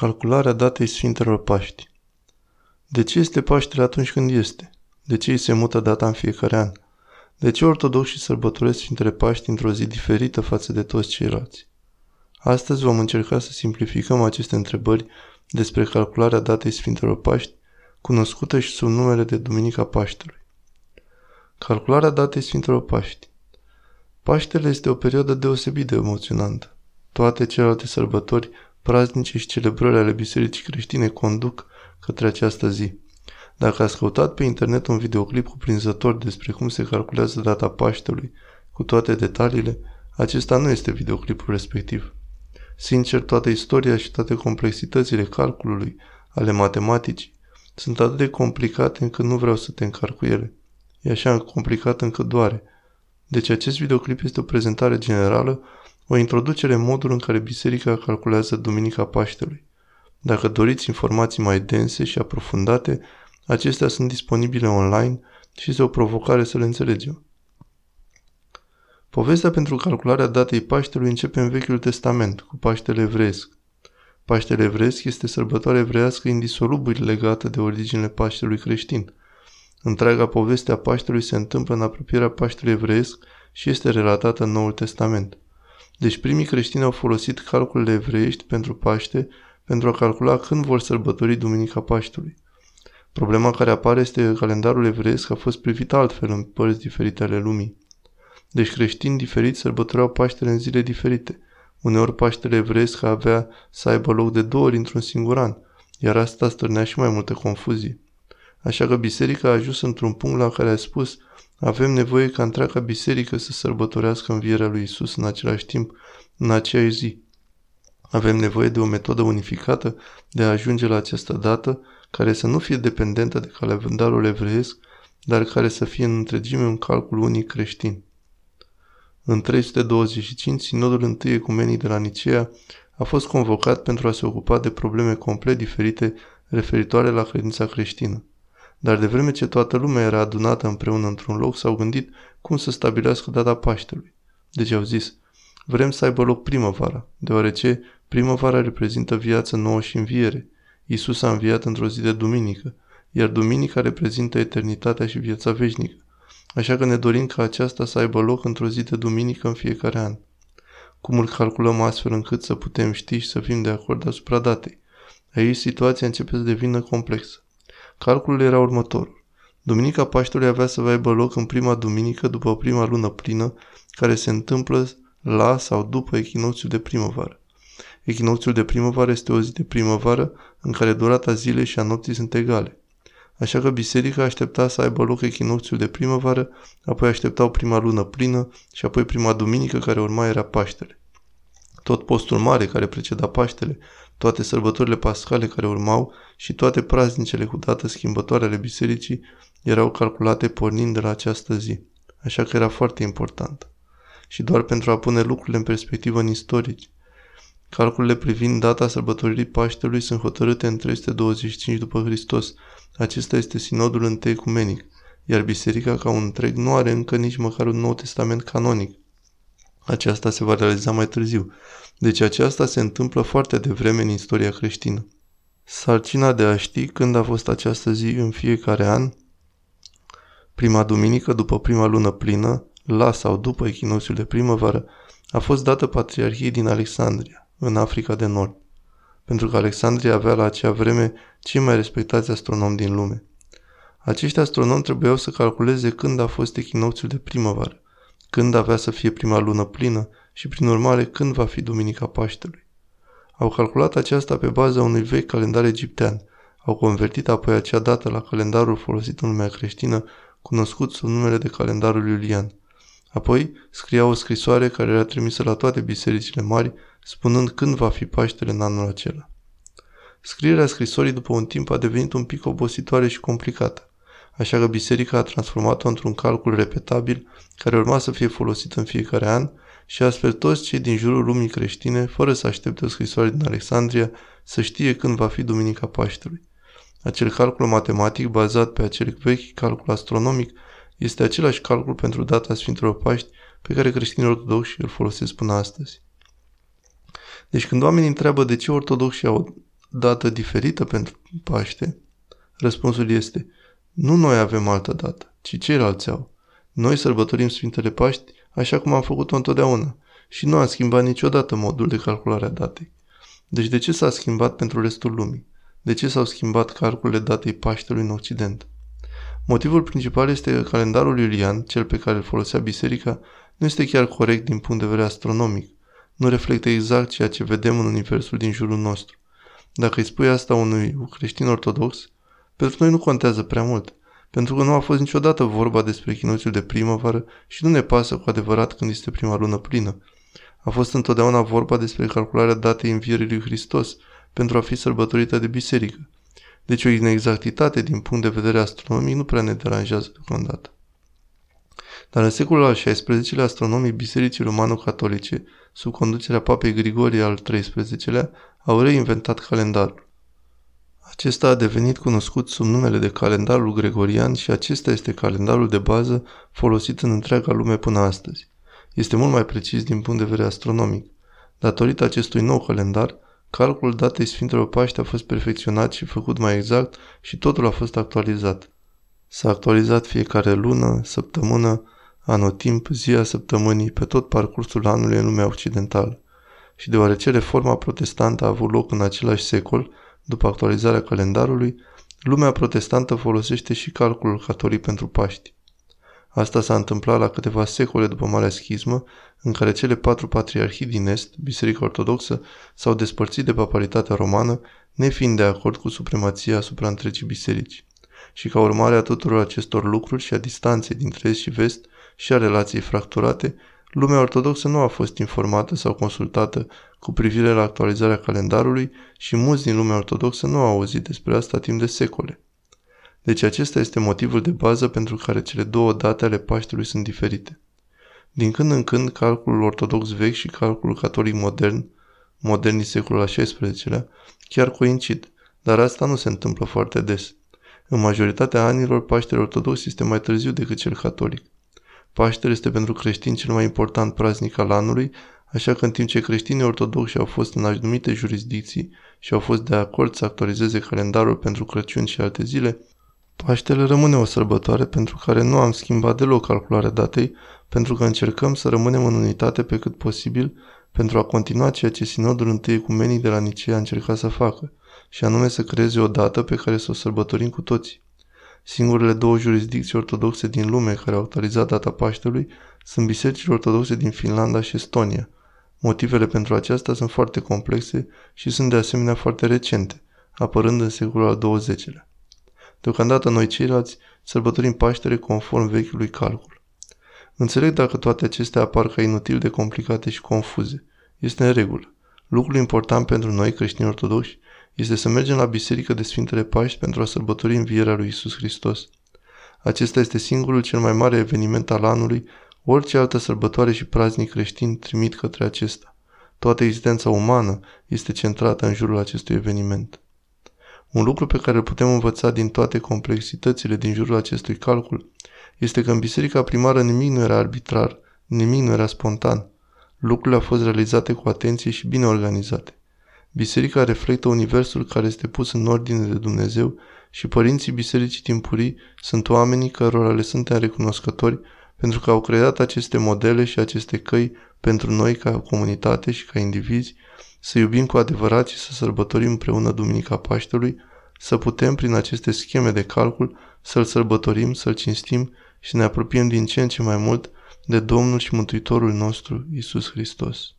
Calcularea datei Sfintelor Paști De ce este Paștele atunci când este? De ce îi se mută data în fiecare an? De ce ortodoxii sărbătoresc Sfintele Paști într-o zi diferită față de toți ceilalți? Astăzi vom încerca să simplificăm aceste întrebări despre calcularea datei Sfintelor Paști, cunoscută și sub numele de Duminica Paștelui. Calcularea datei Sfintelor Paști Paștele este o perioadă deosebit de emoționantă. Toate celelalte sărbători praznice și celebrări ale bisericii creștine conduc către această zi. Dacă ați căutat pe internet un videoclip cuprinzător despre cum se calculează data Paștelui, cu toate detaliile, acesta nu este videoclipul respectiv. Sincer, toată istoria și toate complexitățile calculului, ale matematicii, sunt atât de complicate încât nu vreau să te încarc cu ele. E așa complicat încât doare. Deci acest videoclip este o prezentare generală o introducere în modul în care biserica calculează Duminica Paștelui. Dacă doriți informații mai dense și aprofundate, acestea sunt disponibile online și este o provocare să le înțelegem. Povestea pentru calcularea datei Paștelui începe în Vechiul Testament, cu Paștele evreiesc. Paștele evreiesc este sărbătoare evreiască indisolubil legată de originele Paștelui creștin. Întreaga poveste a Paștelui se întâmplă în apropierea Paștelui evreiesc și este relatată în Noul Testament. Deci primii creștini au folosit calculele evreiești pentru Paște pentru a calcula când vor sărbători Duminica Paștelui. Problema care apare este că calendarul evreiesc a fost privit altfel în părți diferite ale lumii. Deci creștini diferiți sărbătoreau Paștele în zile diferite. Uneori Paștele evreiesc avea să aibă loc de două ori într-un singur an, iar asta stârnea și mai multă confuzie. Așa că biserica a ajuns într-un punct la care a spus avem nevoie ca întreaga biserică să sărbătorească învierea lui Isus în același timp, în aceeași zi. Avem nevoie de o metodă unificată de a ajunge la această dată, care să nu fie dependentă de calendarul evreiesc, dar care să fie în întregime un calcul unic creștin. În 325, Sinodul I Ecumenic de la Nicea a fost convocat pentru a se ocupa de probleme complet diferite referitoare la credința creștină. Dar de vreme ce toată lumea era adunată împreună într-un loc, s-au gândit cum să stabilească data Paștelui. Deci au zis, vrem să aibă loc primăvara, deoarece primăvara reprezintă viață nouă și înviere. Isus a înviat într-o zi de duminică, iar duminica reprezintă eternitatea și viața veșnică. Așa că ne dorim ca aceasta să aibă loc într-o zi de duminică în fiecare an. Cum îl calculăm astfel încât să putem ști și să fim de acord asupra datei? Aici situația începe să devină complexă. Calculul era următorul. Duminica Paștelui avea să aibă loc în prima duminică după prima lună plină, care se întâmplă la sau după echinocțiul de primăvară. Echinocțiul de primăvară este o zi de primăvară în care durata zilei și a nopții sunt egale. Așa că biserica aștepta să aibă loc echinocțiul de primăvară, apoi așteptau prima lună plină și apoi prima duminică care urma era Paștele. Tot postul mare care preceda Paștele toate sărbătorile pascale care urmau și toate praznicele cu dată schimbătoare ale bisericii erau calculate pornind de la această zi, așa că era foarte important. Și doar pentru a pune lucrurile în perspectivă în istorici, calculele privind data sărbătoririi Paștelui sunt hotărâte în 325 după Hristos. Acesta este sinodul întâi ecumenic, iar biserica ca un întreg nu are încă nici măcar un nou testament canonic. Aceasta se va realiza mai târziu, deci aceasta se întâmplă foarte devreme în istoria creștină. Sarcina de a ști când a fost această zi în fiecare an, prima duminică după prima lună plină, la sau după echinocțiul de primăvară, a fost dată patriarhiei din Alexandria, în Africa de Nord, pentru că Alexandria avea la acea vreme cei mai respectați astronomi din lume. Acești astronomi trebuiau să calculeze când a fost echinocțiul de primăvară, când avea să fie prima lună plină și prin urmare când va fi Duminica Paștelui. Au calculat aceasta pe baza unui vechi calendar egiptean. Au convertit apoi acea dată la calendarul folosit în lumea creștină, cunoscut sub numele de calendarul Iulian. Apoi scria o scrisoare care era trimisă la toate bisericile mari, spunând când va fi Paștele în anul acela. Scrierea scrisorii după un timp a devenit un pic obositoare și complicată așa că biserica a transformat-o într-un calcul repetabil care urma să fie folosit în fiecare an și astfel toți cei din jurul lumii creștine, fără să aștepte o scrisoare din Alexandria, să știe când va fi Duminica Paștelui. Acel calcul matematic bazat pe acel vechi calcul astronomic este același calcul pentru data Sfintelor Paști pe care creștinii ortodoxi îl folosesc până astăzi. Deci când oamenii întreabă de ce ortodoxii au dată diferită pentru Paște? Răspunsul este, nu noi avem altă dată, ci ceilalți au. Noi sărbătorim Sfintele Paști așa cum am făcut-o întotdeauna și nu am schimbat niciodată modul de calculare a datei. Deci de ce s-a schimbat pentru restul lumii? De ce s-au schimbat calculele datei Paștelui în Occident? Motivul principal este că calendarul iulian, cel pe care îl folosea biserica, nu este chiar corect din punct de vedere astronomic. Nu reflectă exact ceea ce vedem în universul din jurul nostru. Dacă îi spui asta unui creștin ortodox, pentru noi nu contează prea mult, pentru că nu a fost niciodată vorba despre chinuțul de primăvară și nu ne pasă cu adevărat când este prima lună plină. A fost întotdeauna vorba despre calcularea datei învierii lui Hristos pentru a fi sărbătorită de biserică. Deci o inexactitate din punct de vedere astronomic nu prea ne deranjează deocamdată. Dar în secolul al XVI-lea, astronomii Bisericii Romano-Catolice, sub conducerea papei Grigorie al XIII-lea, au reinventat calendarul. Acesta a devenit cunoscut sub numele de calendarul gregorian și acesta este calendarul de bază folosit în întreaga lume până astăzi. Este mult mai precis din punct de vedere astronomic. Datorită acestui nou calendar, calculul datei Sfintelor Paște a fost perfecționat și făcut mai exact și totul a fost actualizat. S-a actualizat fiecare lună, săptămână, anotimp, zi a săptămânii, pe tot parcursul anului în lumea occidentală. Și deoarece reforma protestantă a avut loc în același secol, după actualizarea calendarului, lumea protestantă folosește și calculul catolic pentru Paști. Asta s-a întâmplat la câteva secole după Marea Schismă, în care cele patru patriarhii din Est, Biserica Ortodoxă, s-au despărțit de papalitatea romană, nefiind de acord cu supremația asupra întregii biserici. Și ca urmare a tuturor acestor lucruri și a distanței dintre Est și Vest și a relației fracturate, lumea ortodoxă nu a fost informată sau consultată cu privire la actualizarea calendarului și mulți din lumea ortodoxă nu au auzit despre asta timp de secole. Deci acesta este motivul de bază pentru care cele două date ale Paștelui sunt diferite. Din când în când, calculul ortodox vechi și calculul catolic modern, modern din secolul al XVI-lea, chiar coincid, dar asta nu se întâmplă foarte des. În majoritatea anilor, Paștele ortodox este mai târziu decât cel catolic. Paștele este pentru creștini cel mai important praznic al anului, așa că în timp ce creștinii ortodoxi au fost în anumite jurisdicții și au fost de acord să actualizeze calendarul pentru Crăciun și alte zile, Paștele rămâne o sărbătoare pentru care nu am schimbat deloc calcularea datei, pentru că încercăm să rămânem în unitate pe cât posibil pentru a continua ceea ce sinodul întâi ecumenic de la Nicea a încercat să facă, și anume să creeze o dată pe care să o sărbătorim cu toții. Singurele două jurisdicții ortodoxe din lume care au actualizat data Paștelui sunt bisericile ortodoxe din Finlanda și Estonia. Motivele pentru aceasta sunt foarte complexe și sunt de asemenea foarte recente, apărând în secolul al XX-lea. Deocamdată noi ceilalți sărbătorim Paștele conform vechiului calcul. Înțeleg dacă toate acestea apar ca inutil de complicate și confuze. Este în regulă. Lucrul important pentru noi, creștini ortodoxi, este să mergem la biserică de Sfintele Paști pentru a sărbători învierea lui Isus Hristos. Acesta este singurul cel mai mare eveniment al anului, orice altă sărbătoare și praznic creștin trimit către acesta. Toată existența umană este centrată în jurul acestui eveniment. Un lucru pe care îl putem învăța din toate complexitățile din jurul acestui calcul este că în biserica primară nimic nu era arbitrar, nimic nu era spontan. Lucrurile au fost realizate cu atenție și bine organizate. Biserica reflectă universul care este pus în ordine de Dumnezeu și părinții bisericii timpurii sunt oamenii cărora le suntem recunoscători pentru că au creat aceste modele și aceste căi pentru noi ca comunitate și ca indivizi să iubim cu adevărat și să sărbătorim împreună Duminica Paștelui, să putem prin aceste scheme de calcul să-L sărbătorim, să-L cinstim și să ne apropiem din ce în ce mai mult de Domnul și Mântuitorul nostru, Isus Hristos.